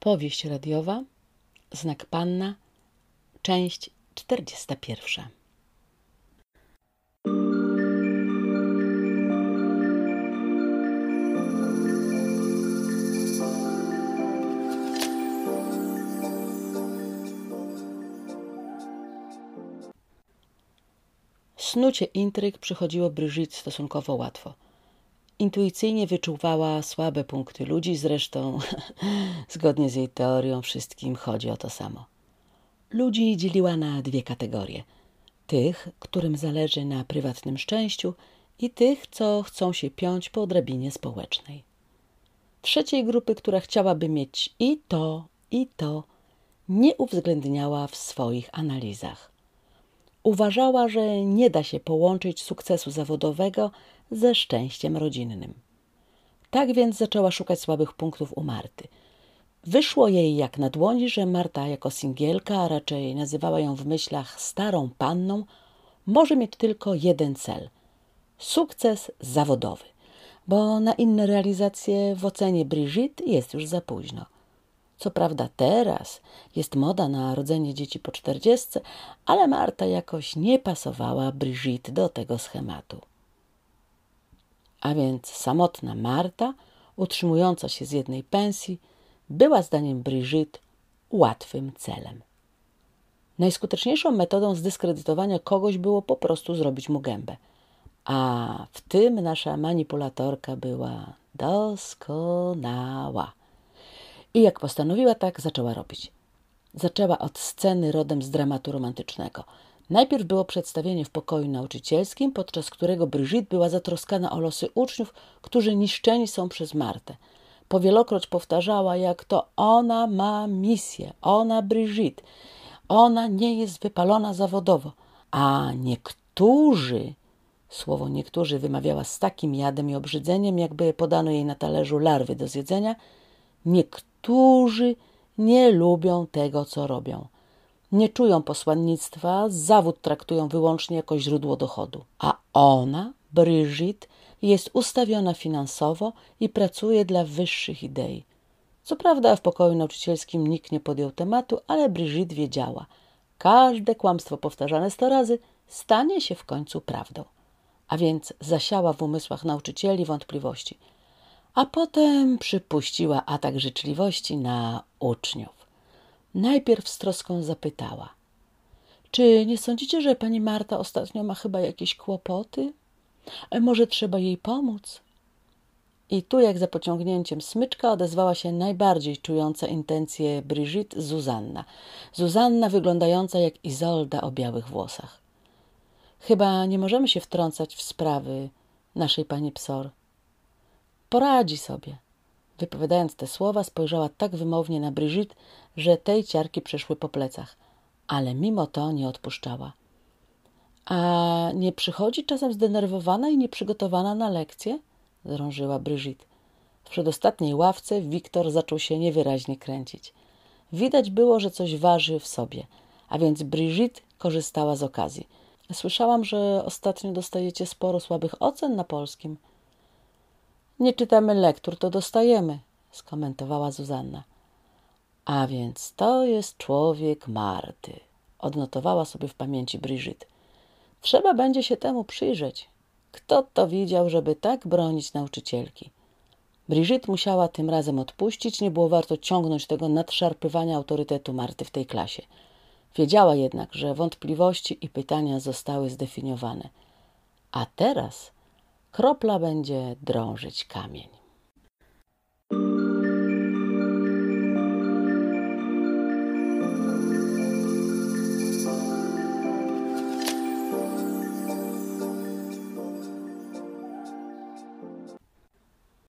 Opowieść radiowa, znak panna, część 41. Snucie intryg przychodziło Brigitte stosunkowo łatwo – Intuicyjnie wyczuwała słabe punkty ludzi, zresztą zgodnie z jej teorią wszystkim chodzi o to samo. Ludzi dzieliła na dwie kategorie: tych, którym zależy na prywatnym szczęściu, i tych, co chcą się piąć po drabinie społecznej. Trzeciej grupy, która chciałaby mieć i to, i to, nie uwzględniała w swoich analizach. Uważała, że nie da się połączyć sukcesu zawodowego ze szczęściem rodzinnym. Tak więc zaczęła szukać słabych punktów u Marty. Wyszło jej jak na dłoni, że Marta jako singielka, a raczej nazywała ją w myślach starą panną, może mieć tylko jeden cel sukces zawodowy, bo na inne realizacje w ocenie Brigitte jest już za późno. Co prawda teraz jest moda na rodzenie dzieci po czterdziestce, ale Marta jakoś nie pasowała Brigitte do tego schematu. A więc samotna Marta, utrzymująca się z jednej pensji, była zdaniem Brigitte łatwym celem. Najskuteczniejszą metodą zdyskredytowania kogoś było po prostu zrobić mu gębę. A w tym nasza manipulatorka była doskonała. I jak postanowiła, tak zaczęła robić. Zaczęła od sceny rodem z dramatu romantycznego – Najpierw było przedstawienie w pokoju nauczycielskim, podczas którego Brigitte była zatroskana o losy uczniów, którzy niszczeni są przez Martę. Powielokroć powtarzała, jak to ona ma misję, ona Brigitte, ona nie jest wypalona zawodowo, a niektórzy, słowo niektórzy wymawiała z takim jadem i obrzydzeniem, jakby podano jej na talerzu larwy do zjedzenia, niektórzy nie lubią tego, co robią nie czują posłannictwa, zawód traktują wyłącznie jako źródło dochodu. A ona, Brigitte, jest ustawiona finansowo i pracuje dla wyższych idei. Co prawda w pokoju nauczycielskim nikt nie podjął tematu, ale Brigitte wiedziała. Każde kłamstwo powtarzane sto razy stanie się w końcu prawdą. A więc zasiała w umysłach nauczycieli wątpliwości. A potem przypuściła atak życzliwości na uczniów. Najpierw z troską zapytała: Czy nie sądzicie, że pani Marta ostatnio ma chyba jakieś kłopoty? E, może trzeba jej pomóc? I tu, jak za pociągnięciem smyczka, odezwała się najbardziej czująca intencje Brigitte Zuzanna. Zuzanna wyglądająca jak Izolda o białych włosach. Chyba nie możemy się wtrącać w sprawy naszej pani Psor. Poradzi sobie. Wypowiadając te słowa, spojrzała tak wymownie na Brigitte, że tej ciarki przeszły po plecach, ale mimo to nie odpuszczała. A nie przychodzi czasem zdenerwowana i nieprzygotowana na lekcję? zrążyła Brigitte. W przedostatniej ławce Wiktor zaczął się niewyraźnie kręcić. Widać było, że coś waży w sobie, a więc Brigitte korzystała z okazji. Słyszałam, że ostatnio dostajecie sporo słabych ocen na polskim. Nie czytamy lektur, to dostajemy, skomentowała Zuzanna. A więc to jest człowiek Marty, odnotowała sobie w pamięci Brigitte. Trzeba będzie się temu przyjrzeć. Kto to widział, żeby tak bronić nauczycielki? Brigitte musiała tym razem odpuścić, nie było warto ciągnąć tego nadszarpywania autorytetu Marty w tej klasie. Wiedziała jednak, że wątpliwości i pytania zostały zdefiniowane. A teraz kropla będzie drążyć kamień.